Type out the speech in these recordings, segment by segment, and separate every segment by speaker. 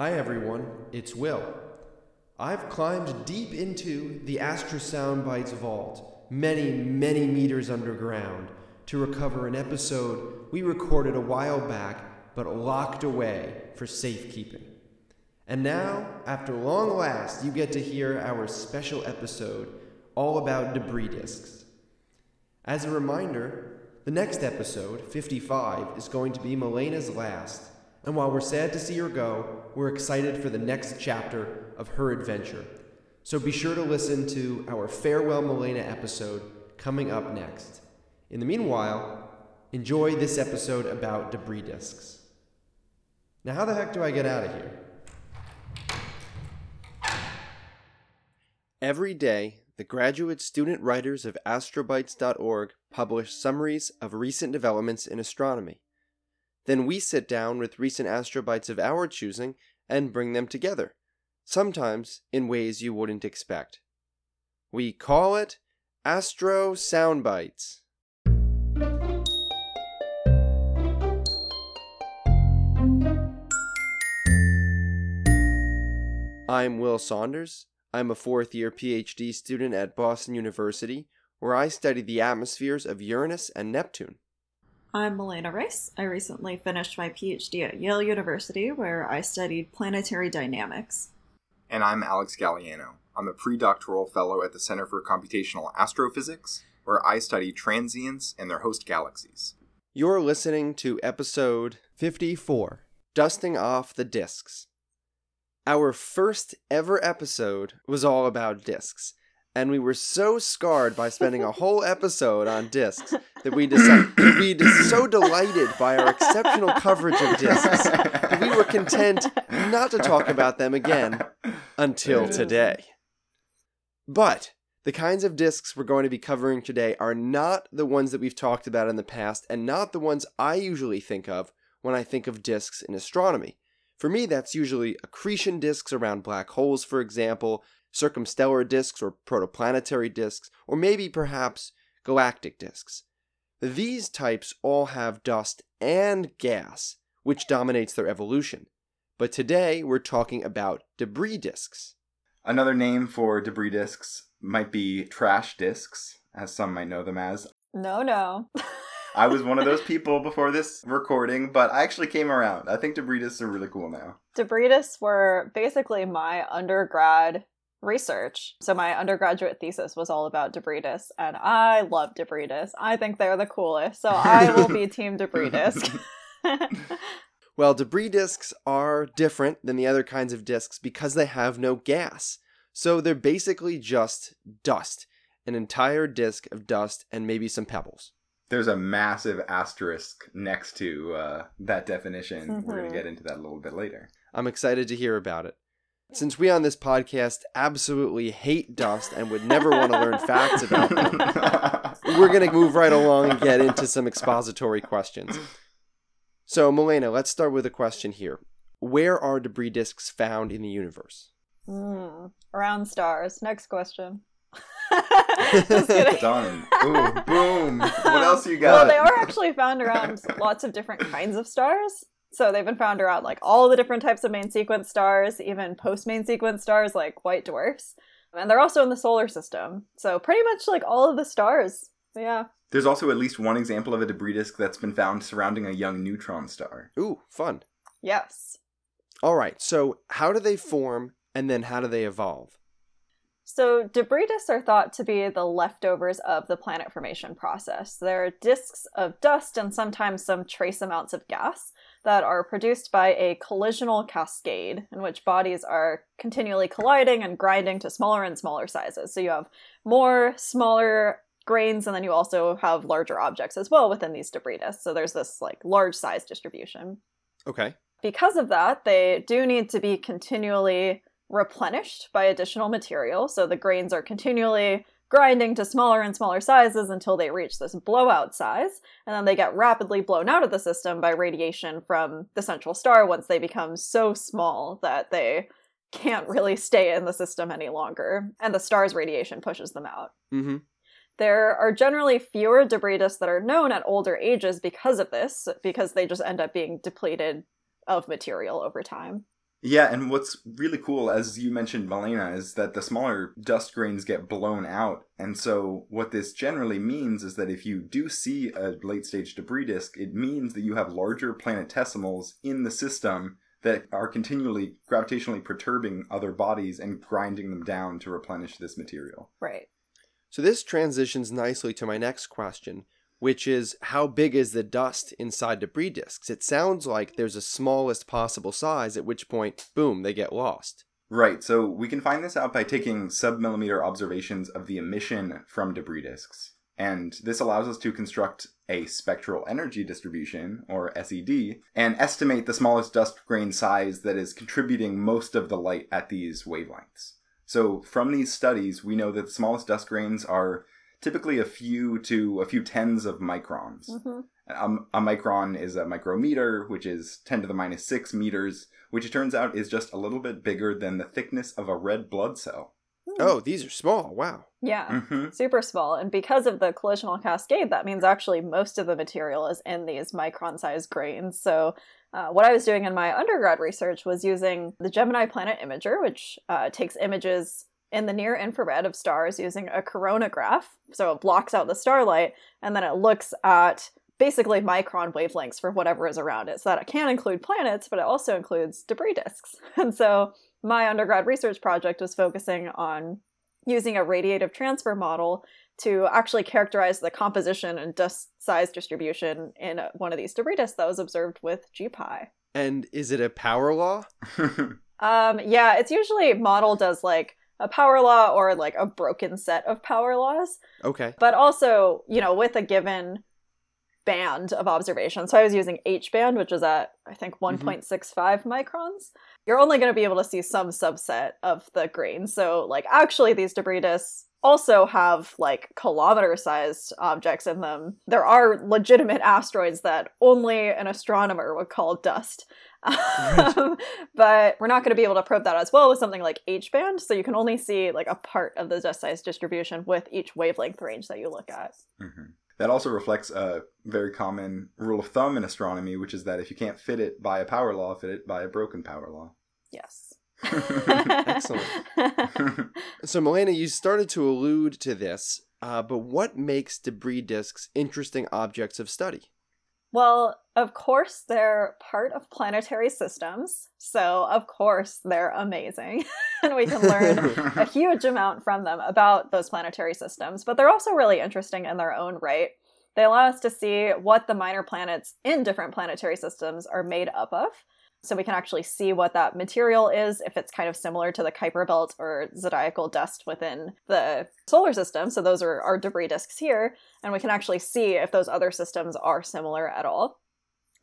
Speaker 1: Hi everyone, it's Will. I've climbed deep into the Astro Soundbites vault, many, many meters underground, to recover an episode we recorded a while back but locked away for safekeeping. And now, after long last, you get to hear our special episode all about debris disks. As a reminder, the next episode, 55, is going to be Malena's last, and while we're sad to see her go, we're excited for the next chapter of her adventure. So be sure to listen to our Farewell Malena episode coming up next. In the meanwhile, enjoy this episode about debris disks. Now, how the heck do I get out of here? Every day, the graduate student writers of astrobites.org publish summaries of recent developments in astronomy. Then we sit down with recent astrobites of our choosing and bring them together, sometimes in ways you wouldn't expect. We call it Astro Soundbites. I'm Will Saunders. I'm a fourth year PhD student at Boston University, where I study the atmospheres of Uranus and Neptune.
Speaker 2: I'm Malena Rice. I recently finished my PhD at Yale University, where I studied planetary dynamics.
Speaker 3: And I'm Alex Gagliano. I'm a predoctoral fellow at the Center for Computational Astrophysics, where I study transients and their host galaxies.
Speaker 1: You're listening to episode 54 Dusting Off the Disks. Our first ever episode was all about disks, and we were so scarred by spending a whole episode on discs that we decided we were so delighted by our exceptional coverage of discs that we were content not to talk about them again until today. But the kinds of discs we're going to be covering today are not the ones that we've talked about in the past and not the ones I usually think of when I think of disks in astronomy. For me, that's usually accretion disks around black holes, for example, circumstellar disks or protoplanetary disks, or maybe perhaps galactic disks. These types all have dust and gas, which dominates their evolution. But today we're talking about debris disks.
Speaker 3: Another name for debris disks might be trash disks, as some might know them as.
Speaker 2: No, no.
Speaker 3: I was one of those people before this recording, but I actually came around. I think debris disks are really cool now.
Speaker 2: Debris disks were basically my undergrad research. So my undergraduate thesis was all about debris disks, and I love debris disks. I think they're the coolest, so I will be team debris disk.
Speaker 1: well, debris disks are different than the other kinds of disks because they have no gas. So they're basically just dust, an entire disk of dust and maybe some pebbles.
Speaker 3: There's a massive asterisk next to uh, that definition. Mm-hmm. We're going to get into that a little bit later.
Speaker 1: I'm excited to hear about it. Since we on this podcast absolutely hate dust and would never want to learn facts about them, we're going to move right along and get into some expository questions. So, Malena, let's start with a question here. Where are debris disks found in the universe?
Speaker 2: Mm, around stars. Next question.
Speaker 3: Done. Ooh, boom. What else you got?
Speaker 2: Well, they are actually found around lots of different kinds of stars. So they've been found around like all the different types of main sequence stars, even post main sequence stars like white dwarfs. And they're also in the solar system. So pretty much like all of the stars. Yeah.
Speaker 3: There's also at least one example of a debris disk that's been found surrounding a young neutron star.
Speaker 1: Ooh, fun.
Speaker 2: Yes.
Speaker 1: All right. So how do they form and then how do they evolve?
Speaker 2: So, debris disks are thought to be the leftovers of the planet formation process. They're disks of dust and sometimes some trace amounts of gas that are produced by a collisional cascade in which bodies are continually colliding and grinding to smaller and smaller sizes. So you have more smaller grains and then you also have larger objects as well within these debris. So there's this like large size distribution.
Speaker 1: Okay.
Speaker 2: Because of that, they do need to be continually replenished by additional material. So the grains are continually grinding to smaller and smaller sizes until they reach this blowout size, and then they get rapidly blown out of the system by radiation from the central star once they become so small that they can't really stay in the system any longer, and the star's radiation pushes them out.
Speaker 1: Mm-hmm.
Speaker 2: There are generally fewer debris disks that are known at older ages because of this, because they just end up being depleted of material over time.
Speaker 3: Yeah, and what's really cool, as you mentioned, Malena, is that the smaller dust grains get blown out. And so, what this generally means is that if you do see a late stage debris disk, it means that you have larger planetesimals in the system that are continually gravitationally perturbing other bodies and grinding them down to replenish this material.
Speaker 2: Right.
Speaker 1: So this transitions nicely to my next question, which is how big is the dust inside debris disks? It sounds like there's a smallest possible size, at which point, boom, they get lost.
Speaker 3: Right, so we can find this out by taking submillimeter observations of the emission from debris disks. And this allows us to construct a spectral energy distribution, or SED, and estimate the smallest dust grain size that is contributing most of the light at these wavelengths. So, from these studies, we know that the smallest dust grains are typically a few to a few tens of microns.
Speaker 2: Mm-hmm.
Speaker 3: Um, a micron is a micrometer, which is 10 to the minus 6 meters, which it turns out is just a little bit bigger than the thickness of a red blood cell.
Speaker 1: Oh, these are small. Wow.
Speaker 2: Yeah.
Speaker 3: Mm-hmm.
Speaker 2: Super small. And because of the collisional cascade, that means actually most of the material is in these micron sized grains. So, uh, what I was doing in my undergrad research was using the Gemini Planet Imager, which uh, takes images in the near infrared of stars using a coronagraph. So, it blocks out the starlight and then it looks at basically micron wavelengths for whatever is around it. So, that it can include planets, but it also includes debris disks. And so, my undergrad research project was focusing on using a radiative transfer model to actually characterize the composition and dust size distribution in one of these debris disks that was observed with GPI.
Speaker 1: And is it a power law?
Speaker 2: Um, yeah, it's usually modeled as like a power law or like a broken set of power laws,
Speaker 1: Okay.
Speaker 2: but also, you know, with a given band of observation. So I was using H band, which is at I think mm-hmm. 1.65 microns. You're only going to be able to see some subset of the grain. So like actually these debris disks also have like kilometer sized objects in them. There are legitimate asteroids that only an astronomer would call dust. Um, but we're not going to be able to probe that as well with something like H band. So you can only see like a part of the dust size distribution with each wavelength range that you look at.
Speaker 3: Mhm. That also reflects a very common rule of thumb in astronomy, which is that if you can't fit it by a power law, fit it by a broken power law.
Speaker 2: Yes.
Speaker 1: Excellent. So, Malena, you started to allude to this, uh, but what makes debris disks interesting objects of study?
Speaker 2: Well, of course, they're part of planetary systems. So, of course, they're amazing. and we can learn a huge amount from them about those planetary systems. But they're also really interesting in their own right. They allow us to see what the minor planets in different planetary systems are made up of. So we can actually see what that material is, if it's kind of similar to the Kuiper belt or zodiacal dust within the solar system. So those are our debris disks here. And we can actually see if those other systems are similar at all.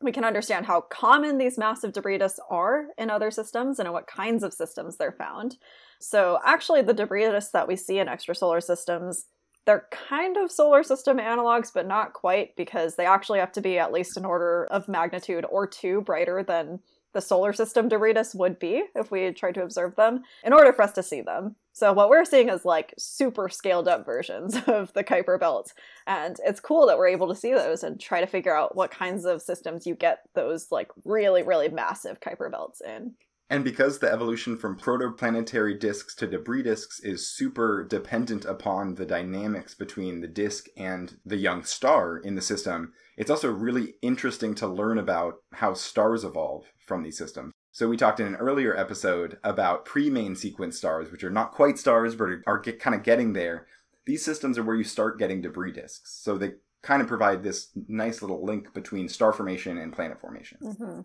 Speaker 2: We can understand how common these massive debris disks are in other systems and in what kinds of systems they're found. So, actually, the debris disks that we see in extrasolar systems, they're kind of solar system analogs, but not quite because they actually have to be at least an order of magnitude or two brighter than the solar system disks would be if we tried to observe them in order for us to see them. So what we're seeing is like super scaled up versions of the Kuiper belt. And it's cool that we're able to see those and try to figure out what kinds of systems you get those like really, really massive Kuiper belts in.
Speaker 3: And because the evolution from protoplanetary disks to debris disks is super dependent upon the dynamics between the disk and the young star in the system, it's also really interesting to learn about how stars evolve from these systems. So we talked in an earlier episode about pre-main sequence stars, which are not quite stars, but are get, kind of getting there. These systems are where you start getting debris disks. So they kind of provide this nice little link between star formation and planet formation.
Speaker 2: Mm-hmm.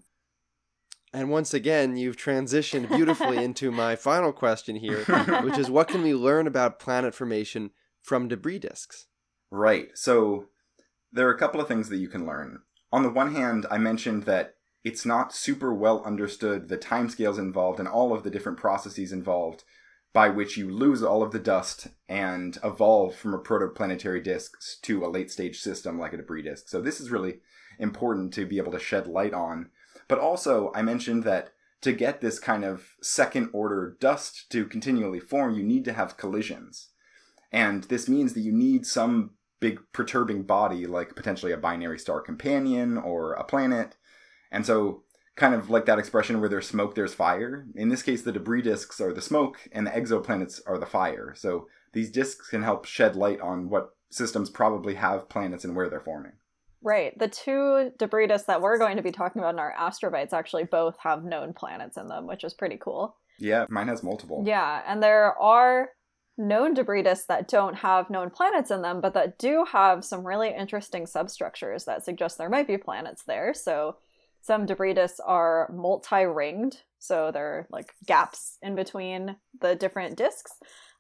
Speaker 1: And once again, you've transitioned beautifully into my final question here, which is what can we learn about planet formation from debris disks?
Speaker 3: Right. So there are a couple of things that you can learn. On the one hand, I mentioned that it's not super well understood the timescales involved and all of the different processes involved by which you lose all of the dust and evolve from a protoplanetary disk to a late stage system like a debris disk. So this is really important to be able to shed light on. But also, I mentioned that to get this kind of second order dust to continually form, you need to have collisions. And this means that you need some big perturbing body, like potentially a binary star companion or a planet. And so kind of like that expression where there's smoke, there's fire. In this case, the debris disks are the smoke, and the exoplanets are the fire. So these disks can help shed light on what systems probably have planets and where they're forming.
Speaker 2: Right. The two debris disks that we're going to be talking about in our astrobites actually both have known planets in them, which is pretty cool.
Speaker 3: Yeah, mine has multiple.
Speaker 2: Yeah, and there are known debris disks that don't have known planets in them, but that do have some really interesting substructures that suggest there might be planets there. So some debris disks are multi-ringed, so they're like gaps in between the different disks.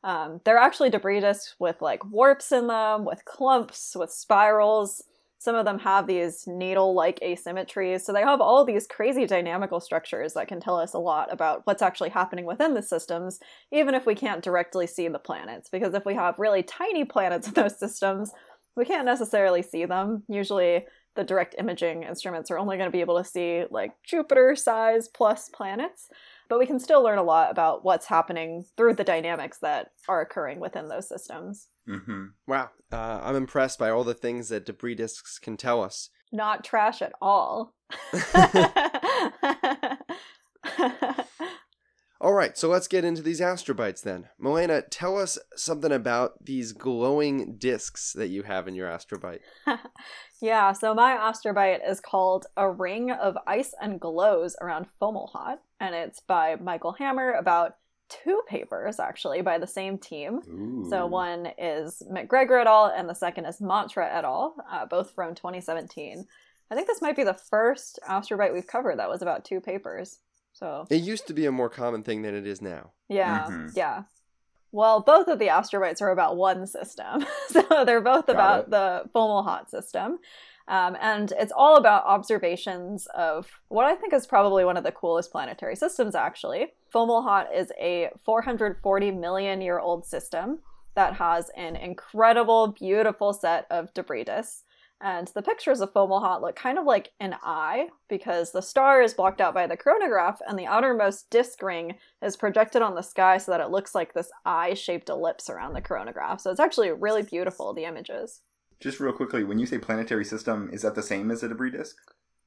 Speaker 2: Um, they're actually debris disks with like warps in them, with clumps, with spirals. Some of them have these needle like asymmetries. So they have all these crazy dynamical structures that can tell us a lot about what's actually happening within the systems, even if we can't directly see the planets. Because if we have really tiny planets in those systems, we can't necessarily see them. Usually, the direct imaging instruments are only going to be able to see like Jupiter size plus planets but we can still learn a lot about what's happening through the dynamics that are occurring within those systems.
Speaker 3: Mm-hmm.
Speaker 1: Wow, uh, I'm impressed by all the things that debris disks can tell us.
Speaker 2: Not trash at all.
Speaker 1: all right, so let's get into these astrobites then. Malena, tell us something about these glowing disks that you have in your astrobite.
Speaker 2: yeah, so my astrobite is called A Ring of Ice and Glows Around Fomalhaut and it's by Michael Hammer about two papers actually by the same team.
Speaker 3: Ooh.
Speaker 2: So one is MacGregor et al. and the second is Matra et al. Uh, both from 2017. I think this might be the first astrobite we've covered that was about two papers. So
Speaker 1: it used to be a more common thing than it is now.
Speaker 2: Yeah,
Speaker 3: Mhm.
Speaker 2: yeah. Well, both of the astrobites are about one system, so they're both
Speaker 3: Got
Speaker 2: about
Speaker 3: it.
Speaker 2: the Fomalhaut system. Um, and it's all about observations of what I think is probably one of the coolest planetary systems, actually. Fomalhaut is a 440 million year old system that has an incredible, beautiful set of debris disks. And the pictures of Fomalhaut look kind of like an eye because the star is blocked out by the coronagraph and the outermost disk ring is projected on the sky so that it looks like this eye shaped ellipse around the coronagraph. So it's actually really beautiful, the images.
Speaker 3: Just real quickly, when you say planetary system, is that the same as a debris disk?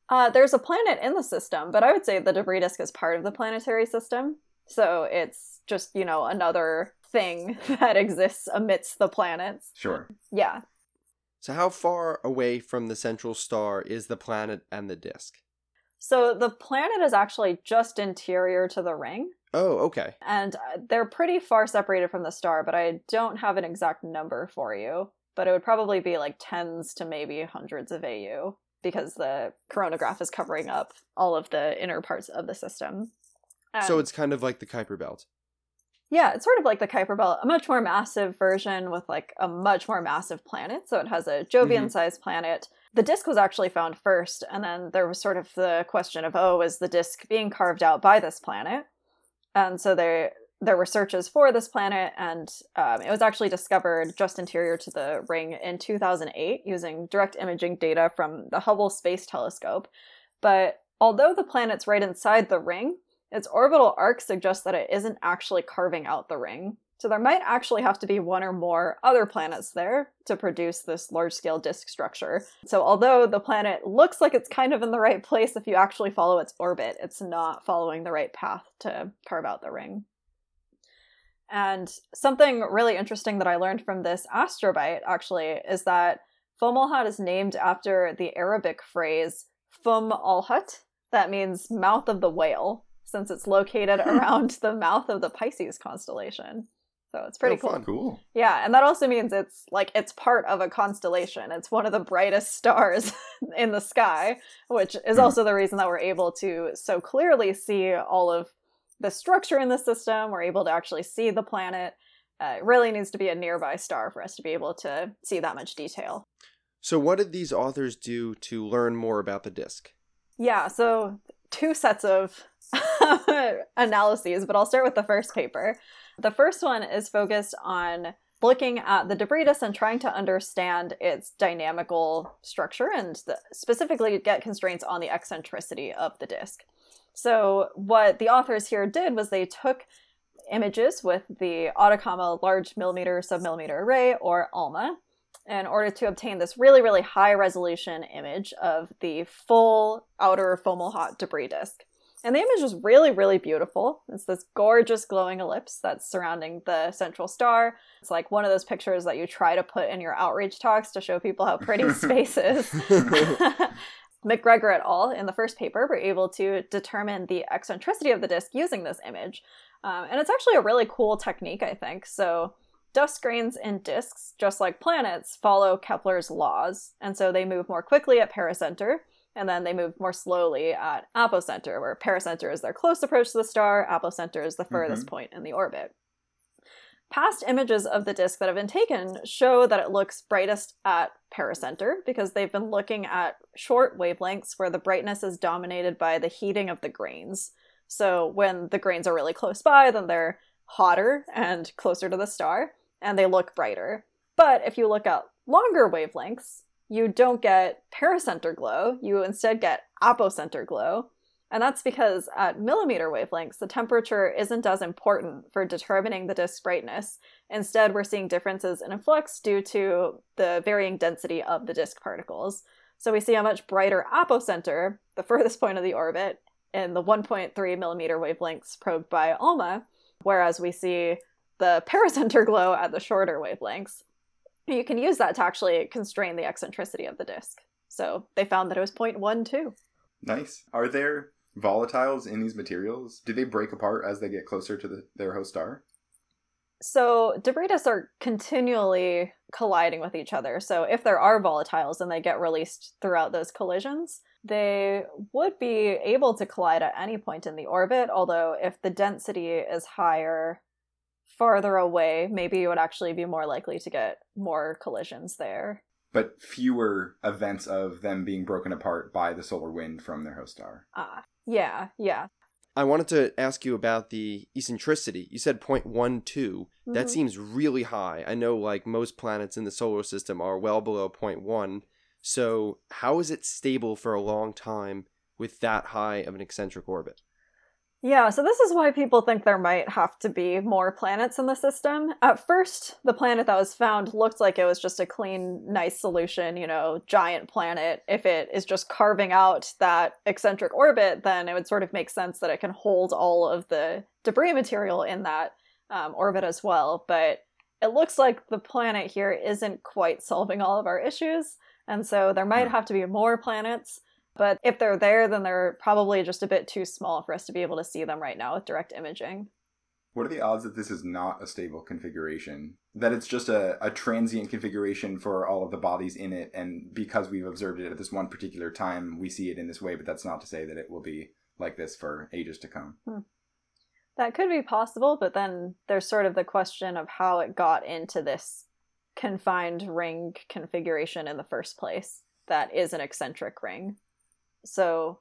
Speaker 2: Uh, there's a planet in the system, but I would say the debris disk is part of the planetary system. So it's just, you know, another thing that exists amidst the planets.
Speaker 3: Sure.
Speaker 2: Yeah.
Speaker 1: So, how far away from the central star is the planet and the disk?
Speaker 2: So the planet is actually just interior to the ring.
Speaker 1: Oh, okay.
Speaker 2: And uh, they're pretty far separated from the star, but I don't have an exact number for you. But it would probably be like tens to maybe hundreds of AU because the coronagraph is covering up all of the inner parts of the system.
Speaker 1: so
Speaker 2: um,
Speaker 1: it's kind of like the Kuiper Belt.
Speaker 2: Yeah, it's sort of like the Kuiper Belt, a much more massive version with like a much more massive planet. So it has a Jovian mm-hmm. sized planet. The disk was actually found first, and then there was sort of the question of, oh, is the disk being carved out by this planet? And so there there were searches for this planet, and um, it was actually discovered just interior to the ring in 2008 using direct imaging data from the Hubble Space Telescope. But although the planet's right inside the ring, its orbital arc suggests that it isn't actually carving out the ring. So there might actually have to be one or more other planets there to produce this large scale disk structure. So although the planet looks like it's kind of in the right place, if you actually follow its orbit, it's not following the right path to carve out the ring. And something really interesting that I learned from this astrobite actually is that Fomalhaut is named after the Arabic phrase Fum al Hut, that means mouth of the whale, since it's located around the mouth of the Pisces constellation. So it's pretty
Speaker 1: Oh,
Speaker 2: cool.
Speaker 3: Cool.
Speaker 2: Yeah, and that also means it's like it's part of a constellation. It's one of the brightest stars in the sky, which is
Speaker 3: Hmm.
Speaker 2: also the reason that we're able to so clearly see all of the structure in the system. We're able to actually see the planet. Uh, it really needs to be a nearby star for us to be able to see that much detail.
Speaker 1: So, what did these authors do to learn more about the disk?
Speaker 2: Yeah, so two sets of analyses, but I'll start with the first paper. The first one is focused on looking at the debris disk and trying to understand its dynamical structure and the, specifically get constraints on the eccentricity of the disk. So, what the authors here did was they took images with the Atacama Large Millimeter Submillimeter Array, or ALMA, in order to obtain this really, really high resolution image of the full outer Fomalhaut debris disk. And the image is really, really beautiful. It's this gorgeous glowing ellipse that's surrounding the central star. It's like one of those pictures that you try to put in your outreach talks to show people how pretty space is. MacGregor et al. in the first paper were able to determine the eccentricity of the disk using this image. Um, and it's actually a really cool technique, I think. So, dust grains in disks, just like planets, follow Kepler's laws. And so they move more quickly at pericenter and then they move more slowly at apocenter, where pericenter is their close approach to the star, apocenter is the furthest mm-hmm. point in the orbit. Past images of the disk that have been taken show that it looks brightest at pericenter because they've been looking at short wavelengths where the brightness is dominated by the heating of the grains. So when the grains are really close by, then they're hotter and closer to the star, and they look brighter. But if you look at longer wavelengths, you don't get pericenter glow, you instead get apocenter glow. And that's because at millimeter wavelengths, the temperature isn't as important for determining the disk's brightness. Instead, we're seeing differences in flux due to the varying density of the disk particles. So we see a much brighter apocenter, the furthest point of the orbit, in the 1.3 millimeter wavelengths probed by ALMA, whereas we see the pericenter glow at the shorter wavelengths you can use that to actually constrain the eccentricity of the disk. So they found that it was 0.12.
Speaker 3: Nice. Are there volatiles in these materials? Do they break apart as they get closer to the, their host star?
Speaker 2: So debris disks are continually colliding with each other. So if there are volatiles and they get released throughout those collisions, they would be able to collide at any point in the orbit, although if the density is higher, farther away, maybe you would actually be more likely to get more collisions there.
Speaker 3: But fewer events of them being broken apart by the solar wind from their host star.
Speaker 2: Ah, yeah, yeah.
Speaker 1: I wanted to ask you about the eccentricity. You said 0.12. Mm-hmm. That seems really high. I know like most planets in the solar system are well below 0.1. So, how is it stable for a long time with that high of an eccentric orbit?
Speaker 2: Yeah, so this is why people think there might have to be more planets in the system. At first, the planet that was found looked like it was just a clean, nice solution, you know, giant planet. If it is just carving out that eccentric orbit, then it would sort of make sense that it can hold all of the debris material in that um, orbit as well. But it looks like the planet here isn't quite solving all of our issues. And so there might hmm. have to be more planets. But if they're there, then they're probably just a bit too small for us to be able to see them right now with direct imaging.
Speaker 3: What are the odds that this is not a stable configuration? That it's just a, a transient configuration for all of the bodies in it, and because we've observed it at this one particular time, we see it in this way, but that's not to say that it will be like this for ages to come.
Speaker 2: Hmm. That could be possible, but then there's sort of the question of how it got into this confined ring configuration in the first place that is an eccentric ring. So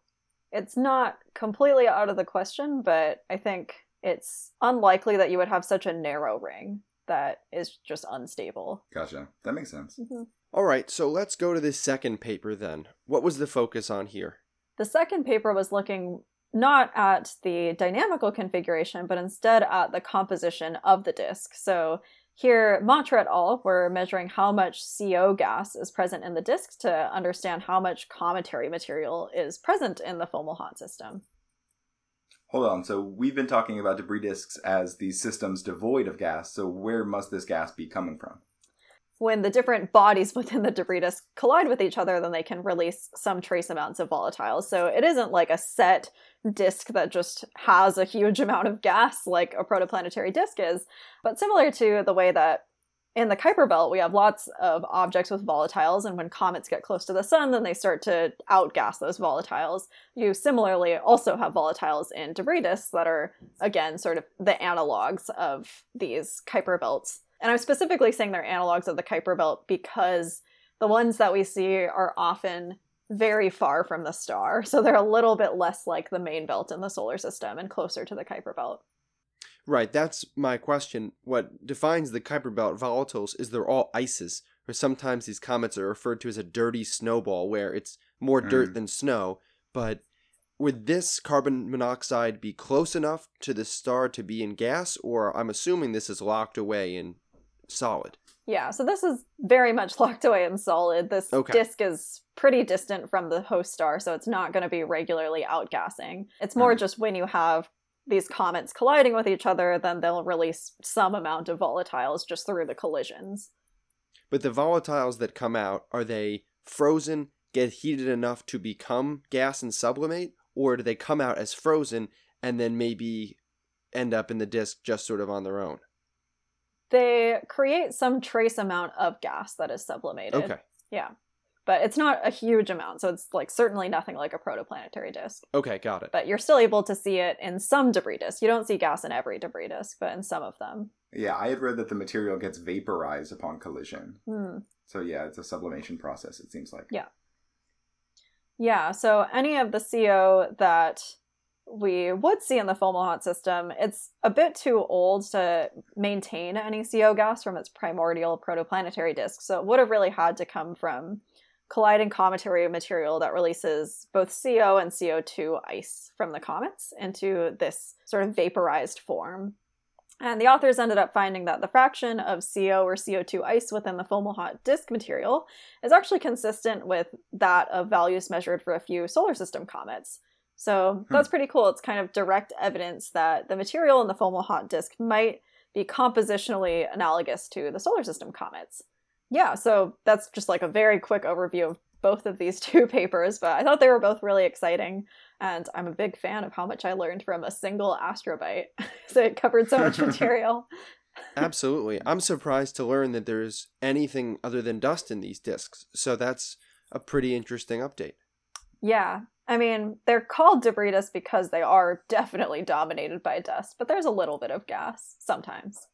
Speaker 2: it's not completely out of the question, but I think it's unlikely that you would have such a narrow ring that is just unstable.
Speaker 3: Gotcha. That makes sense.
Speaker 1: Mm-hmm. All right, so let's go to this second paper then. What was the focus on here?
Speaker 2: The second paper was looking not at the dynamical configuration, but instead at the composition of the disk. So here, Matra et al. were measuring how much CO gas is present in the disk to understand how much cometary material is present in the Fomalhaut system.
Speaker 3: Hold on, so we've been talking about debris disks as these systems devoid of gas, so where must this gas be coming from?
Speaker 2: When the different bodies within the debris disk collide with each other, then they can release some trace amounts of volatiles. So it isn't like a set disk that just has a huge amount of gas like a protoplanetary disk is, but similar to the way that in the Kuiper belt we have lots of objects with volatiles, and when comets get close to the sun, then they start to outgas those volatiles. You similarly also have volatiles in debris disks that are, again, sort of the analogs of these Kuiper belts and I'm specifically saying they're analogs of the Kuiper belt because the ones that we see are often very far from the star. So they're a little bit less like the main belt in the solar system and closer to the Kuiper belt.
Speaker 1: Right, that's my question. What defines the Kuiper belt volatiles is they're all ices, or sometimes these comets are referred to as a dirty snowball, where it's more mm. dirt than snow. But would this carbon monoxide be close enough to the star to be in gas, or I'm assuming this is locked away in solid.
Speaker 2: Yeah, so this is very much locked away in solid. This
Speaker 1: Okay.
Speaker 2: disk is pretty distant from the host star, so it's not going to be regularly outgassing. It's more
Speaker 3: Mhm.
Speaker 2: just when you have these comets colliding with each other, then they'll release some amount of volatiles just through the collisions.
Speaker 1: But the volatiles that come out, are they frozen, get heated enough to become gas and sublimate, or do they come out as frozen and then maybe end up in the disk just sort of on their own?
Speaker 2: They create some trace amount of gas that is sublimated.
Speaker 1: Okay.
Speaker 2: Yeah. But it's not a huge amount, so it's like certainly nothing like a protoplanetary disk.
Speaker 1: Okay, got it.
Speaker 2: But you're still able to see it in some debris disk. You don't see gas in every debris disk, but in some of them.
Speaker 3: Yeah, I had read that the material gets vaporized upon collision.
Speaker 2: Hmm.
Speaker 3: So yeah, it's a sublimation process. It seems like.
Speaker 2: Yeah. Yeah, so any of the CO that we would see in the Fomalhaut system, it's a bit too old to maintain any CO gas from its primordial protoplanetary disk. So it would have really had to come from colliding cometary material that releases both CO and CO2 ice from the comets into this sort of vaporized form. And the authors ended up finding that the fraction of CO or CO2 ice within the Fomalhaut disk material is actually consistent with that of values measured for a few solar system comets. So hmm. that's pretty cool. It's kind of direct evidence that the material in the Fomalhaut disk might be compositionally analogous to the solar system comets. Yeah, so that's just like a very quick overview of both of these two papers, but I thought they were both really exciting, and I'm a big fan of how much I learned from a single astrobite. so it covered so much material.
Speaker 1: Absolutely. I'm surprised to learn that there's anything other than dust in these disks. So that's a pretty interesting update.
Speaker 2: Yeah. I mean, they're called debris dust because they are definitely dominated by dust, but there's a little bit of gas sometimes.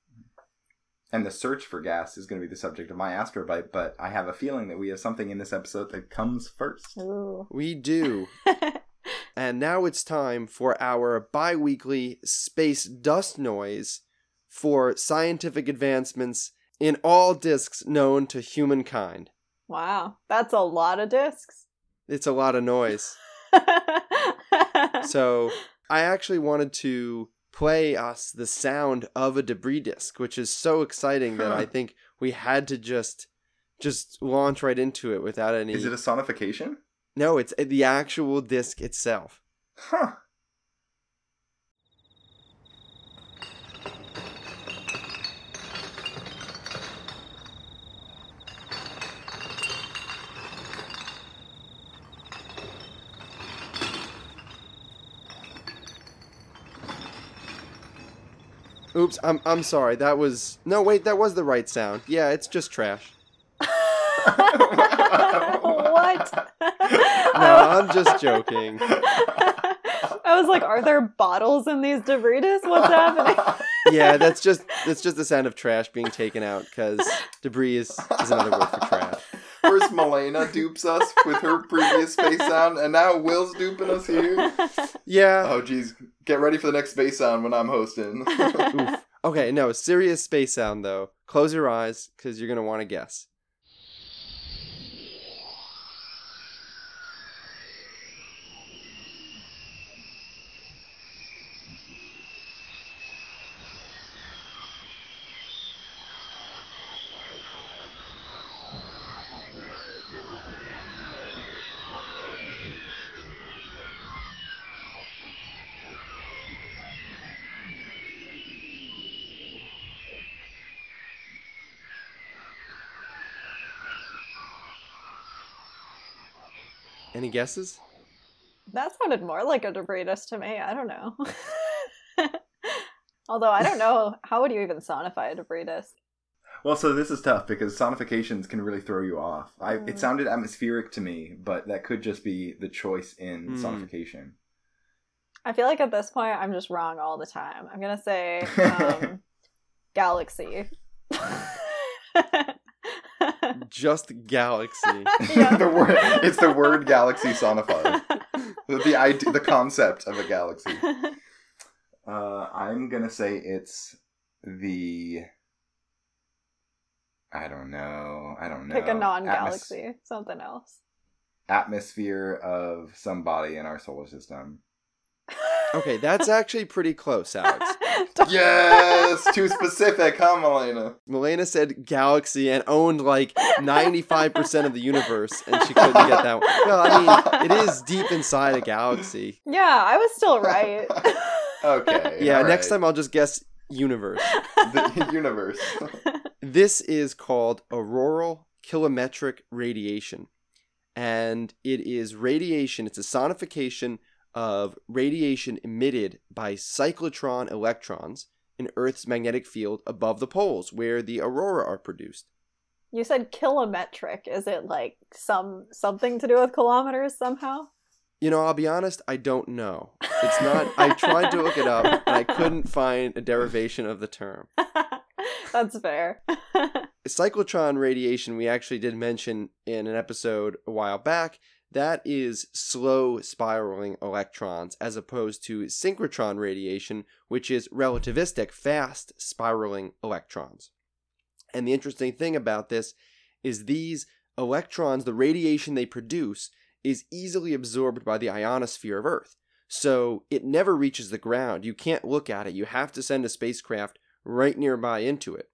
Speaker 3: And the search for gas is going to be the subject of my astrobite, but I have a feeling that we have something in this episode that comes first.
Speaker 2: Ooh.
Speaker 1: We do. And now it's time for our bi weekly space dust noise for scientific advancements in all disks known to humankind.
Speaker 2: wow, that's a lot of discs.
Speaker 1: It's a lot of noise. So, I actually wanted to play us the sound of a debris disk, which is so exciting that I think we had to just just launch right into it without any
Speaker 3: Is it a sonification?
Speaker 1: No, it's the actual disk itself.
Speaker 3: Huh.
Speaker 1: Oops, I'm I'm sorry. That was No, wait, that was the right sound. Yeah, it's just trash.
Speaker 2: what?
Speaker 1: No, I'm just joking.
Speaker 2: I was like, are there bottles in these debris? What's happening?
Speaker 1: Yeah, that's just that's just the sound of trash being taken out cuz debris is, is another word for trash.
Speaker 3: First, Malena dupes us with her previous space sound, and now Will's duping us here.
Speaker 1: Yeah.
Speaker 3: Oh, geez. Get ready for the next space sound when I'm hosting.
Speaker 1: Oof. Okay, no, serious space sound though. Close your eyes cuz you're going to want to guess. Any guesses?
Speaker 2: that sounded more like a debris disc to me. I don't know. Although I don't know, how would you even sonify a debris disc?
Speaker 3: well, so this is tough because sonifications can really throw you off. I,
Speaker 2: Mm.
Speaker 3: it sounded atmospheric to me, but that could just be the choice in
Speaker 1: Hmm.
Speaker 3: sonification.
Speaker 2: I feel like at this point I'm just wrong all the time. I'm gonna say um, galaxy.
Speaker 1: Just galaxy.
Speaker 2: Yeah.
Speaker 3: the word, it's the word galaxy sonified. the, the idea, the concept of a galaxy. Uh, I'm gonna say it's the. I don't know. I don't know.
Speaker 2: Pick a non-galaxy, something else.
Speaker 3: atmosphere of some body in our solar system.
Speaker 1: Okay, that's actually pretty close, Alex.
Speaker 3: yes, too specific, huh, Malena?
Speaker 1: Malena said galaxy and owned like 95% of the universe, and she couldn't get that one. Well, I mean, it is deep inside a galaxy.
Speaker 2: yeah, I was still right.
Speaker 3: Okay.
Speaker 1: Yeah,
Speaker 3: all
Speaker 1: next
Speaker 3: right.
Speaker 1: time I'll just guess universe.
Speaker 3: the universe.
Speaker 1: This is called auroral kilometric radiation. And it is radiation, it's a sonification of radiation emitted by cyclotron electrons in Earth's magnetic field above the poles where the aurora are produced.
Speaker 2: you said kilometric. Is it like some something to do with kilometers somehow?
Speaker 1: You know, I'll be honest, I don't know. It's not, I tried to look it up and I couldn't find a derivation of the term.
Speaker 2: That's fair.
Speaker 1: cyclotron radiation we actually did mention in an episode a while back that is slow spiraling electrons as opposed to synchrotron radiation which is relativistic fast spiraling electrons. And the interesting thing about this is these electrons the radiation they produce is easily absorbed by the ionosphere of earth. So it never reaches the ground. You can't look at it. You have to send a spacecraft right nearby into it.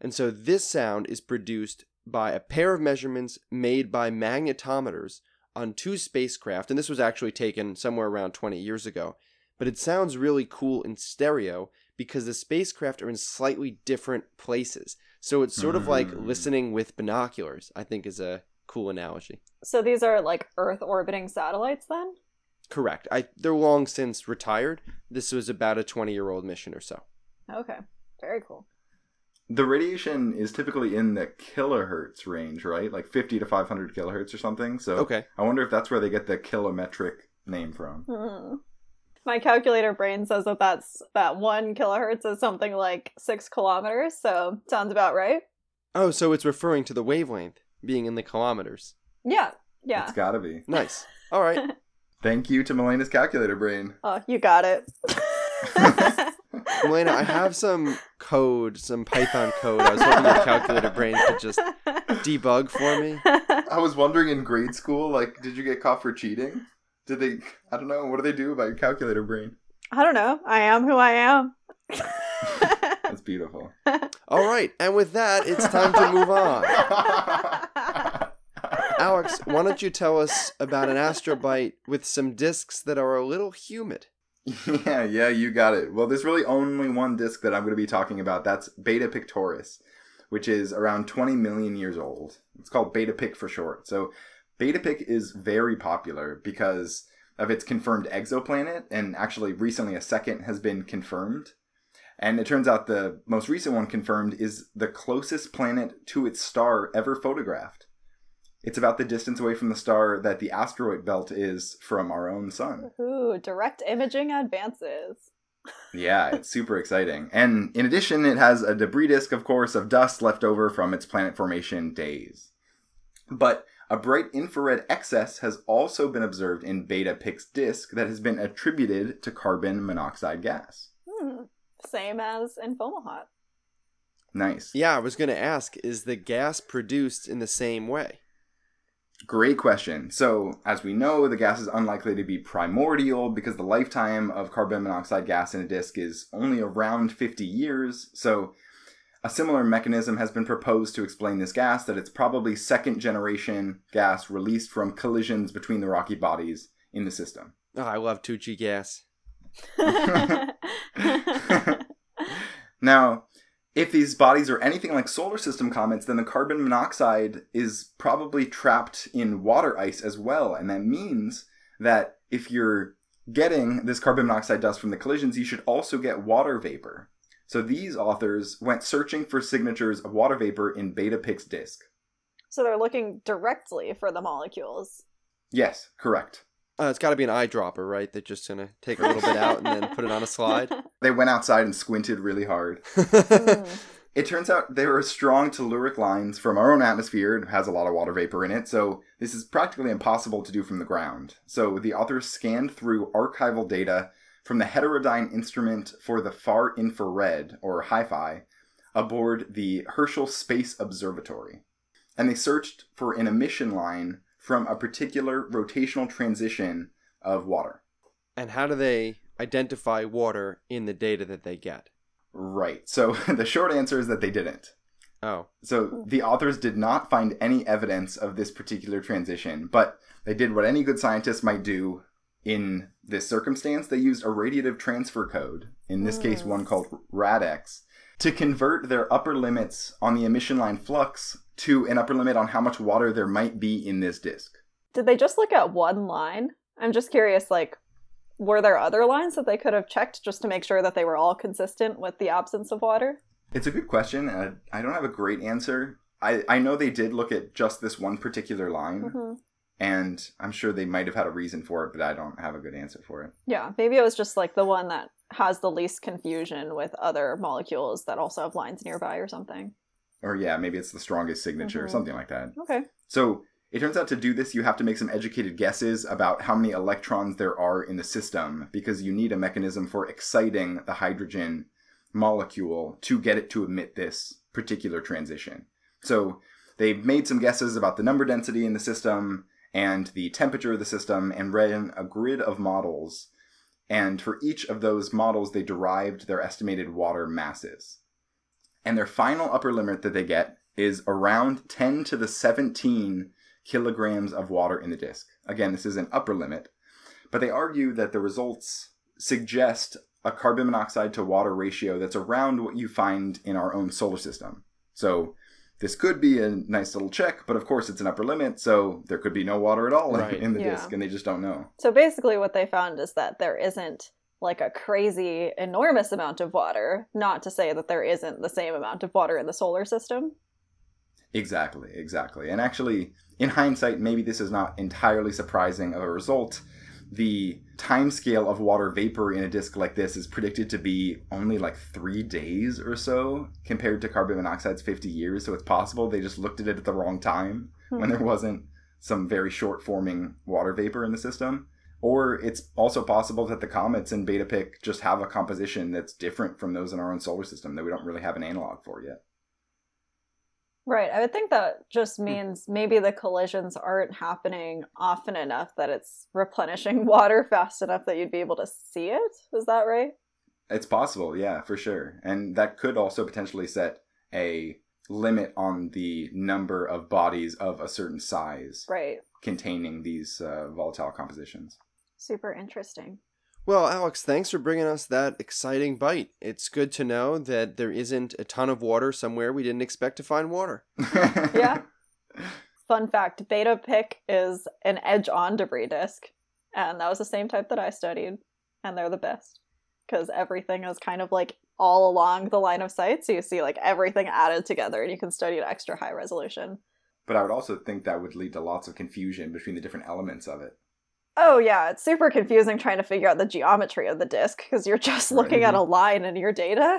Speaker 1: And so this sound is produced by a pair of measurements made by magnetometers on two spacecraft. And this was actually taken somewhere around 20 years ago. But it sounds really cool in stereo because the spacecraft are in slightly different places. So it's sort of like
Speaker 3: Mm.
Speaker 1: listening with binoculars, I think is a cool analogy.
Speaker 2: so these are like Earth orbiting satellites then?
Speaker 1: Correct. I, they're long since retired. This was about a 20 year old mission or so.
Speaker 2: Okay. Very cool.
Speaker 3: The radiation is typically in the kilohertz range, right? Like 50 to 500 kilohertz or something. So
Speaker 1: Okay.
Speaker 3: I wonder if that's where they get the kilometric name from.
Speaker 2: Hmm. My calculator brain says that that's that one kilohertz is something like six kilometers. So sounds about right.
Speaker 1: Oh, so it's referring to the wavelength being in the kilometers.
Speaker 2: Yeah. Yeah.
Speaker 3: It's gotta be.
Speaker 1: Nice. All right.
Speaker 3: Thank you to Malena's calculator brain.
Speaker 2: Oh, you got it.
Speaker 1: Elena, I have some code, some Python code. I was hoping your calculator brain could just debug for me.
Speaker 3: I was wondering in grade school, like, did you get caught for cheating? Did they, I don't know, what do they do about your calculator brain?
Speaker 2: I don't know. I am who I am.
Speaker 3: That's beautiful.
Speaker 1: All right, and with that, it's time to move on. Alex, why don't you tell us about an astrobite with some discs that are a little humid?
Speaker 3: yeah, yeah, you got it. Well, there's really only one disc that I'm going to be talking about. That's Beta Pictoris, which is around 20 million years old. It's called Beta Pic for short. So, Beta Pic is very popular because of its confirmed exoplanet, and actually, recently a second has been confirmed. And it turns out the most recent one confirmed is the closest planet to its star ever photographed. It's about the distance away from the star that the asteroid belt is from our own sun.
Speaker 2: Ooh, direct imaging advances.
Speaker 3: Yeah, it's super exciting. And in addition, it has a debris disk, of course, of dust left over from its planet formation days. But a bright infrared excess has also been observed in Beta Pic's disk that has been attributed to carbon monoxide gas.
Speaker 2: Hmm. Same as in Fomalhaut.
Speaker 3: Nice.
Speaker 1: Yeah, I was going to ask is the gas produced in the same way?
Speaker 3: Great question. So, as we know, the gas is unlikely to be primordial because the lifetime of carbon monoxide gas in a disk is only around 50 years. So, a similar mechanism has been proposed to explain this gas that it's probably second generation gas released from collisions between the rocky bodies in the system.
Speaker 1: Oh, I love Tucci gas.
Speaker 3: Now, if these bodies are anything like solar system comets, then the carbon monoxide is probably trapped in water ice as well. And that means that if you're getting this carbon monoxide dust from the collisions, you should also get water vapor. So these authors went searching for signatures of water vapor in Beta Pic's disk.
Speaker 2: so they're looking directly for the molecules.
Speaker 3: Yes, correct.
Speaker 1: Uh, it's got to be an eyedropper, right? They're just going to take a little bit out and then put it on a slide.
Speaker 3: They went outside and squinted really hard.
Speaker 2: Hmm.
Speaker 3: It turns out there are strong telluric lines from our own atmosphere. It has a lot of water vapor in it, so this is practically impossible to do from the ground. So the authors scanned through archival data from the heterodyne instrument for the far infrared, or HIFI, aboard the Herschel Space Observatory. And they searched for an emission line from a particular rotational transition of water.
Speaker 1: and how do they identify water in the data that they get?
Speaker 3: Right. So the short answer is that they didn't.
Speaker 1: Oh.
Speaker 3: So the authors did not find any evidence of this particular transition, but they did what any good scientist might do in this circumstance. They used a radiative transfer code, in this case one called RADEX, to convert their upper limits on the emission line flux to an upper limit on how much water there might be in this disk.
Speaker 2: Did they just look at one line? I'm just curious, like, were there other lines that they could have checked just to make sure that they were all consistent with the absence of water?
Speaker 3: It's a good question. and I don't have a great answer. I, I know they did look at just this one particular line,
Speaker 2: hmm
Speaker 3: and I'm sure they might have had a reason for it, but I don't have a good answer for it.
Speaker 2: Yeah, maybe it was just like the one that has the least confusion with other molecules that also have lines nearby or something.
Speaker 3: Or yeah, maybe it's the strongest signature or
Speaker 2: Mhm.
Speaker 3: something like that.
Speaker 2: Okay.
Speaker 3: So it turns out to do this, you have to make some educated guesses about how many electrons there are in the system because you need a mechanism for exciting the hydrogen molecule to get it to emit this particular transition. So they made some guesses about the number density in the system and the temperature of the system and ran a grid of models. And for each of those models, they derived their estimated water masses. And their final upper limit that they get is around 10 to the 17 kilograms of water in the disk. Again, this is an upper limit, but they argue that the results suggest a carbon monoxide to water ratio that's around what you find in our own solar system. So this could be a nice little check, but of course it's an upper limit, so there could be no water at all in- in the
Speaker 2: Yeah.
Speaker 3: disk, and they just don't know.
Speaker 2: So basically, what they found is that there isn't like a crazy, enormous amount of water, not to say that there isn't the same amount of water in the solar system.
Speaker 3: Exactly, exactly. And actually, in hindsight, maybe this is not entirely surprising of a result. The timescale of water vapor in a disk like this is predicted to be only like three days or so compared to carbon monoxide's 50 years. So it's possible they just looked at it at the wrong time when hmm. there wasn't some very short forming water vapor in the system. Or it's also possible that the comets in Beta Pic just have a composition that's different from those in our own solar system that we don't really have an analog for yet.
Speaker 2: Right. I would think that just hmm. means maybe the collisions aren't happening often enough that it's replenishing water fast enough that you'd be able to see it. Is that right?
Speaker 3: It's possible, yeah, for sure. And that could also potentially set a limit on the number of bodies of a certain size
Speaker 2: Right.
Speaker 3: Containing these uh, volatile compositions.
Speaker 2: Super interesting.
Speaker 1: Well, Alex, thanks for bringing us that exciting bite. It's good to know that there isn't a ton of water somewhere we didn't expect to find water.
Speaker 2: Yeah. Fun fact Beta Pic is an edge on debris disk. And that was the same type that I studied. And they're the best. Because everything is kind of like all along the line of sight. So you see like everything added together and you can study at extra high resolution.
Speaker 3: But I would also think that would lead to lots of confusion between the different elements of it.
Speaker 2: Oh, yeah. It's super confusing trying to figure out the geometry of the disk because you're just
Speaker 3: Right.
Speaker 2: looking at a line in your data.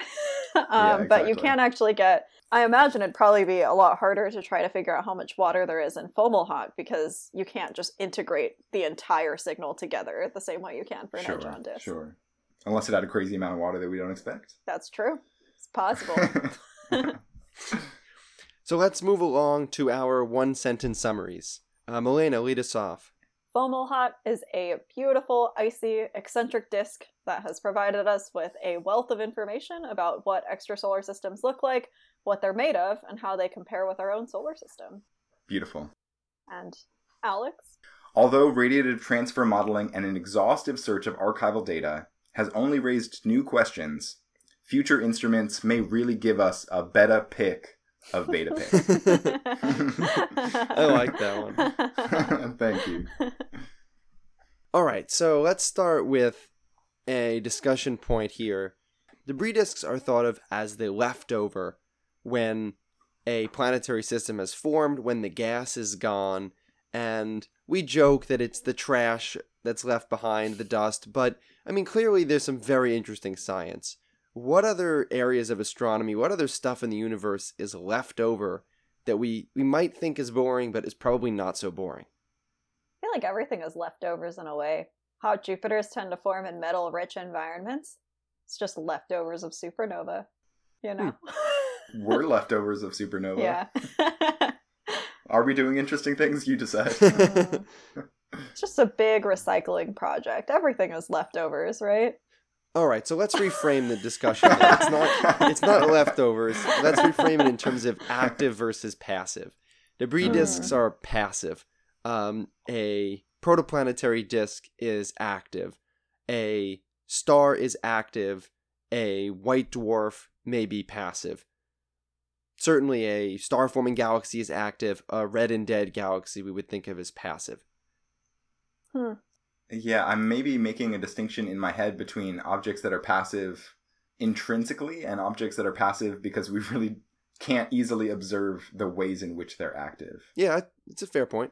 Speaker 2: um, But you can't actually get. I imagine it'd probably be a lot harder to try to figure out how much water there is in Fomalhaut because you can't just integrate the entire signal together the same way you can for an edge on disk.
Speaker 3: sure. Unless it had a crazy amount of water that we don't expect.
Speaker 2: That's true. It's possible.
Speaker 1: So let's move along to our one sentence summaries. Uh, Malena, lead us off.
Speaker 2: Fomalhaut is a beautiful, icy, eccentric disk that has provided us with a wealth of information about what extrasolar systems look like, what they're made of, and how they compare with our own solar system.
Speaker 3: Beautiful.
Speaker 2: And Alex?
Speaker 3: Although radiative transfer modeling and an exhaustive search of archival data has only raised new questions, future instruments may really give us a better pick of Beta Pic.
Speaker 1: I like that
Speaker 2: one.
Speaker 3: Thank you.
Speaker 1: All right, so let's start with a discussion point here. Debris disks are thought of as the leftover when a planetary system has formed, when the gas is gone, and we joke that it's the trash that's left behind, the dust, but I mean, clearly there's some very interesting science. What other areas of astronomy, what other stuff in the universe is left over that we, we might think is boring, but is probably not so boring?
Speaker 2: I feel like everything is leftovers in a way. Hot Jupiters tend to form in metal rich environments. It's just leftovers of supernova, you hmm. know?
Speaker 3: We're leftovers of supernova.
Speaker 2: yeah.
Speaker 3: Are we doing interesting things? You decide. Hmm.
Speaker 2: it's just a big recycling project. Everything is leftovers, right?
Speaker 1: All right, so let's reframe the discussion. It's not it's not leftovers. Let's reframe it in terms of active versus passive. Debris
Speaker 3: Hmm.
Speaker 1: disks are passive. Um, a protoplanetary disk is active. A star is active. A white dwarf may be passive. Certainly, a star forming galaxy is active. A red and dead galaxy we would think of as passive.
Speaker 3: Yeah, I'm maybe making a distinction in my head between objects that are passive intrinsically and objects that are passive because we really can't easily observe the ways in which they're active.
Speaker 1: Yeah, it's a fair point.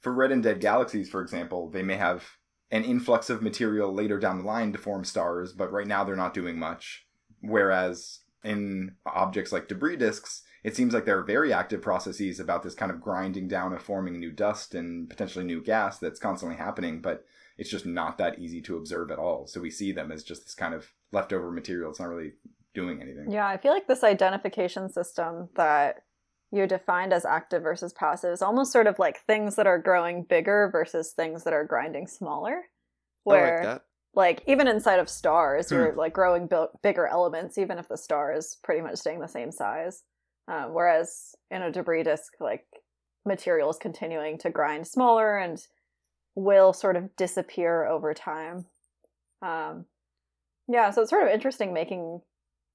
Speaker 3: For red and dead galaxies, for example, they may have an influx of material later down the line to form stars, but right now they're not doing much. Whereas in objects like debris disks, it seems like there are very active processes about this kind of grinding down of forming new dust and potentially new gas that's constantly happening, but it's just not that easy to observe at all. So we see them as just this kind of leftover material. It's not really doing anything.
Speaker 2: Yeah, I feel like this identification system that you defined as active versus passive is almost sort of like things that are growing bigger versus things that are grinding smaller.
Speaker 1: I like
Speaker 2: Where,
Speaker 1: that.
Speaker 2: like, even inside of stars,
Speaker 3: Hmm.
Speaker 2: you're like growing bi- bigger elements, even if the star is pretty much staying the same size. Uh, whereas in a debris disk, like, material is continuing to grind smaller and will sort of disappear over time. Um, yeah, so it's sort of interesting making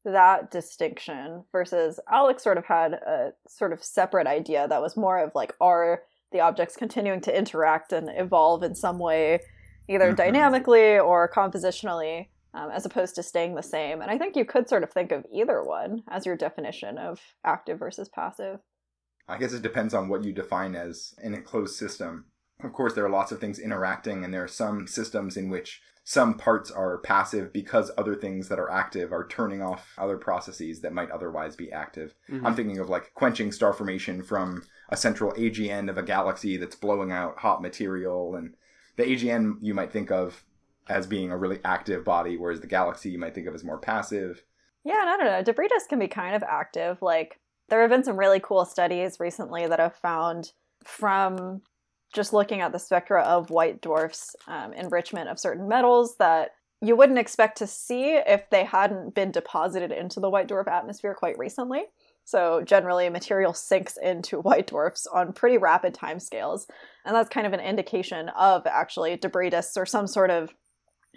Speaker 2: that distinction versus Alex sort of had a sort of separate idea that was more of like are the objects continuing to interact and evolve in some way either
Speaker 3: Mhm.
Speaker 2: dynamically or compositionally um, as opposed to staying the same and i think you could sort of think of either one as your definition of active versus passive
Speaker 3: I guess it depends on what you define as an enclosed system. Of course, there are lots of things interacting, and there are some systems in which some parts are passive because other things that are active are turning off other processes that might otherwise be active.
Speaker 1: Mhm.
Speaker 3: I'm thinking of like quenching star formation from a central AGN of a galaxy that's blowing out hot material, and the AGN you might think of as being a really active body, whereas the galaxy you might think of as more passive.
Speaker 2: Yeah, and I don't know. Debris disk can be kind of active. Like there have been some really cool studies recently that have found from just looking at the spectra of white dwarfs um, enrichment of certain metals that you wouldn't expect to see if they hadn't been deposited into the white dwarf atmosphere quite recently. So generally, material sinks into white dwarfs on pretty rapid timescales, and that's kind of an indication of actually debris disks or some sort of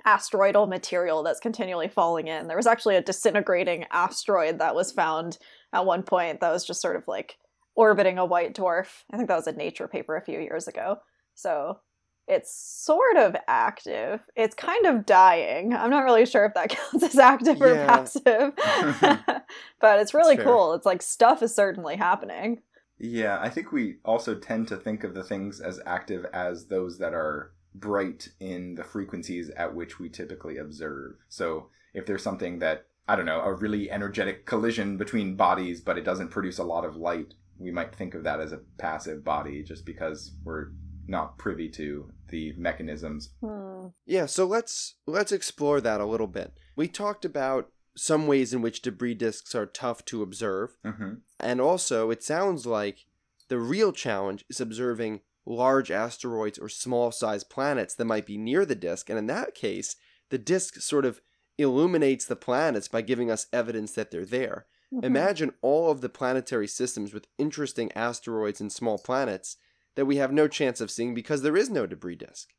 Speaker 2: asteroidal material that's continually falling in. There was actually a disintegrating asteroid that was found at one point that was just sort of like orbiting a white dwarf. I think that was a Nature paper a few years ago. So it's sort of active. It's kind of dying. I'm not really sure if that counts as active or
Speaker 1: Yeah.
Speaker 2: passive. but it's really cool. It's like stuff is certainly happening.
Speaker 3: Yeah, I think we also tend to think of the things as active as those that are bright in the frequencies at which we typically observe. So if there's something that, I don't know, a really energetic collision between bodies, but it doesn't produce a lot of light, we might think of that as a passive body just because we're not privy to the mechanisms.
Speaker 2: Hmm.
Speaker 1: Yeah, so let's let's explore that a little bit. We talked about some ways in which debris disks are tough to observe,
Speaker 3: hmm
Speaker 1: and also it sounds like the real challenge is observing large asteroids or small-sized planets that might be near the disk, and in that case, the disk sort of illuminates the planets by giving us evidence that they're there.
Speaker 2: Mhm.
Speaker 1: Imagine all of the planetary systems with interesting asteroids and small planets that we have no chance of seeing because there is no debris disk.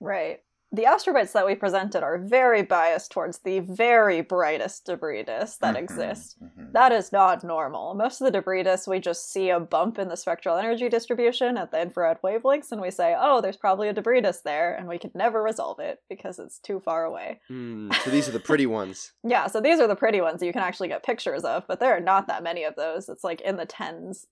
Speaker 2: Right. The astrobites that we presented are very biased towards the very brightest debris disks that
Speaker 3: Mhm,
Speaker 2: exist.
Speaker 3: mhm.
Speaker 2: That is not normal. Most of the debris disks, we just see a bump in the spectral energy distribution at the infrared wavelengths, and we say, oh, there's probably a debris disk there, and we can never resolve it because it's too far away.
Speaker 1: Hmm, so these are the pretty ones.
Speaker 2: Yeah, so these are the pretty ones that you can actually get pictures of, but there are not that many of those. It's like in the tens.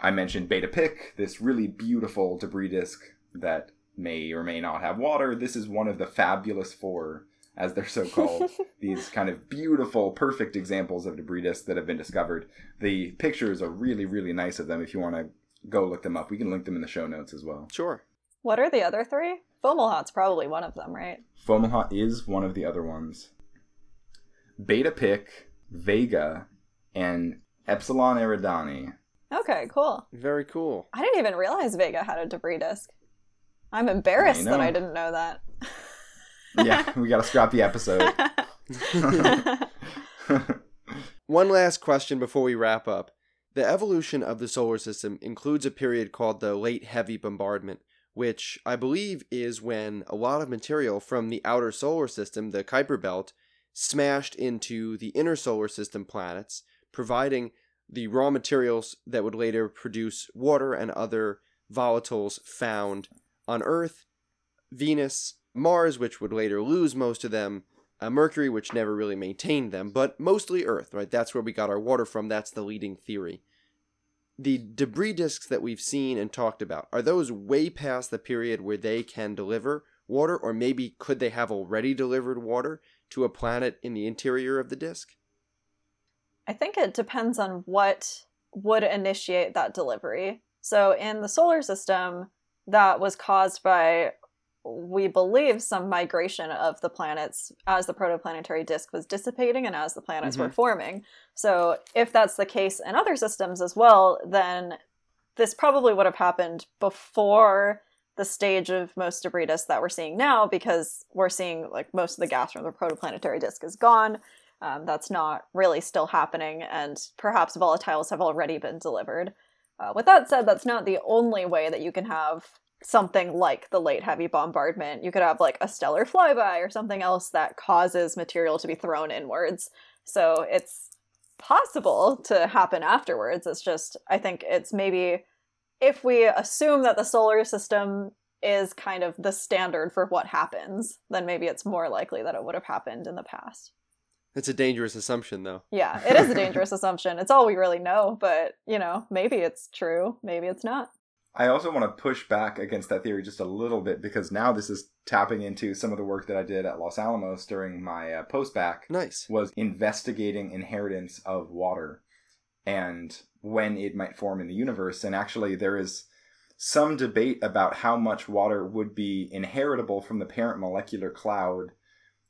Speaker 3: I mentioned Beta Pic, this really beautiful debris disk that may or may not have water. This is one of the fabulous four, as they're so called. These kind of beautiful, perfect examples of debris disks that have been discovered. The pictures are really, really nice of them if you want to go look them up. We can link them in the show notes as well.
Speaker 1: Sure.
Speaker 2: What are the other three? Fomalhaut's probably one of them, right?
Speaker 3: Fomalhaut is one of the other ones. Beta Pic, Vega, and Epsilon Eridani.
Speaker 2: Okay, cool.
Speaker 1: Very cool.
Speaker 2: I didn't even realize Vega had a debris disk. I'm embarrassed
Speaker 3: I
Speaker 2: that. I didn't know that.
Speaker 3: yeah, we got to scrap the episode.
Speaker 1: One last question before we wrap up. The evolution of the solar system includes a period called the Late Heavy Bombardment, which I believe is when a lot of material from the outer solar system, the Kuiper Belt, smashed into the inner solar system planets, providing the raw materials that would later produce water and other volatiles found on Earth, Venus, Mars, which would later lose most of them, uh, Mercury, which never really maintained them, but mostly Earth, right? That's where we got our water from. That's the leading theory. The debris disks that we've seen and talked about, are those way past the period where they can deliver water, or maybe could they have already delivered water to a planet in the interior of the disk?
Speaker 2: I think it depends on what would initiate that delivery. So in the solar system, that was caused by we believe some migration of the planets as the protoplanetary disk was dissipating and as the planets were
Speaker 1: Mhm.
Speaker 2: forming. So, if that's the case in other systems as well, then this probably would have happened before the stage of most debris disk that we're seeing now because we're seeing like most of the gas from the protoplanetary disk is gone. Um, that's not really still happening, and perhaps volatiles have already been delivered. Uh, with that said, that's not the only way that you can have something like the late heavy bombardment. You could have like a stellar flyby or something else that causes material to be thrown inwards. So it's possible to happen afterwards. It's just, I think it's maybe if we assume that the solar system is kind of the standard for what happens, then maybe it's more likely that it would have happened in the past.
Speaker 1: It's a dangerous assumption, though.
Speaker 2: Yeah, it is a dangerous assumption. It's all we really know, but you know, maybe it's true, maybe it's not.
Speaker 3: I also want to push back against that theory just a little bit because now this is tapping into some of the work that I did at Los Alamos during my uh, post back
Speaker 1: Nice.
Speaker 3: was investigating inheritance of water and when it might form in the universe. And actually, there is some debate about how much water would be inheritable from the parent molecular cloud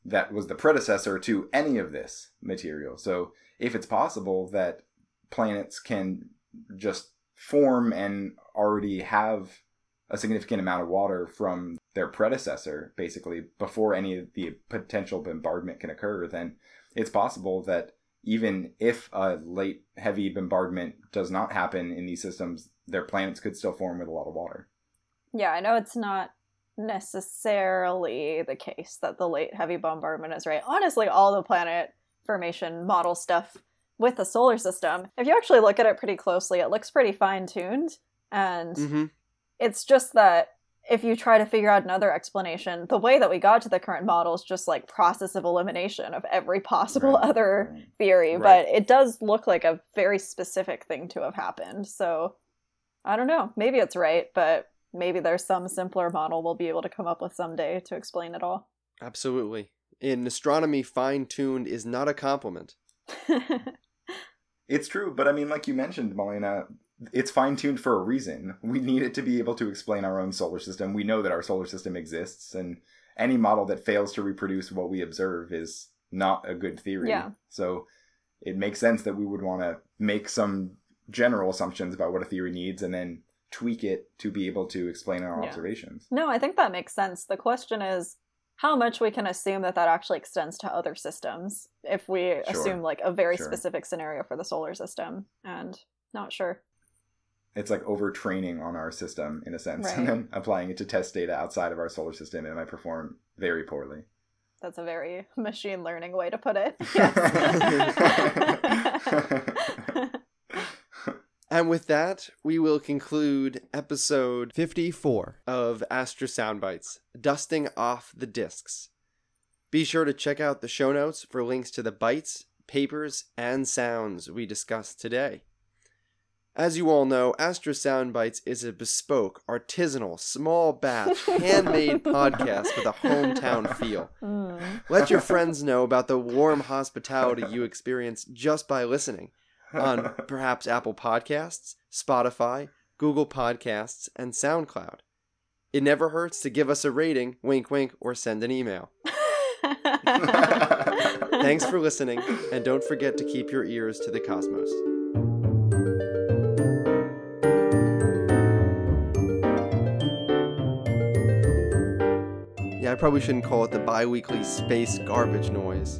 Speaker 3: that was the predecessor to any of this material. So, if it's possible that planets can just form and already have a significant amount of water from their predecessor, basically, before any of the potential bombardment can occur, then it's possible that even if a late heavy bombardment does not happen in these systems, their planets could still form with a lot of water.
Speaker 2: Yeah, I know it's not necessarily the case that the late heavy bombardment is right. Honestly, all the planet formation model stuff with the solar system, if you actually look at it pretty closely, it looks pretty fine tuned. And
Speaker 1: Mm-hmm.
Speaker 2: it's just that if you try to figure out another explanation, the way that we got to the current model is just like process of elimination of every possible
Speaker 3: Right.
Speaker 2: other theory,
Speaker 1: Right.
Speaker 2: but it does look like a very specific thing to have happened. So I don't know. Maybe it's right, but maybe there's some simpler model we'll be able to come up with someday to explain it all.
Speaker 1: Absolutely. In astronomy, fine tuned is not a compliment.
Speaker 3: It's true, but I mean, like you mentioned, Malena, it's fine tuned for a reason. We need it to be able to explain our own solar system. We know that our solar system exists, and any model that fails to reproduce what we observe is not a good theory.
Speaker 2: Yeah.
Speaker 3: So it makes sense that we would want to make some general assumptions about what a theory needs and then tweak it to be able to explain our
Speaker 2: Yeah.
Speaker 3: observations.
Speaker 2: no, I think that makes sense. The question is how much we can assume that that actually extends to other systems if we assume like a very
Speaker 3: Sure.
Speaker 2: specific scenario for the solar system and not sure.
Speaker 3: It's like overtraining on our system in a sense, and
Speaker 2: Right.
Speaker 3: then applying it to test data outside of our solar system, and it might perform very poorly.
Speaker 2: That's a very machine learning way to put it. Yes.
Speaker 1: And with that, we will conclude episode 54 of Astro Soundbites Dusting Off the Discs. Be sure to check out the show notes for links to the bites, papers, and sounds we discussed today. As you all know, Astro Soundbites is a bespoke, artisanal, small batch, handmade podcast with a hometown feel.
Speaker 2: Mm.
Speaker 1: Let your friends know about the warm hospitality you experience just by listening on perhaps Apple Podcasts, Spotify, Google Podcasts, and SoundCloud. It never hurts to give us a rating, wink wink, or send an email. Thanks for listening, and don't forget to keep your ears to the cosmos. Yeah, I probably shouldn't call it the bi weekly space garbage noise.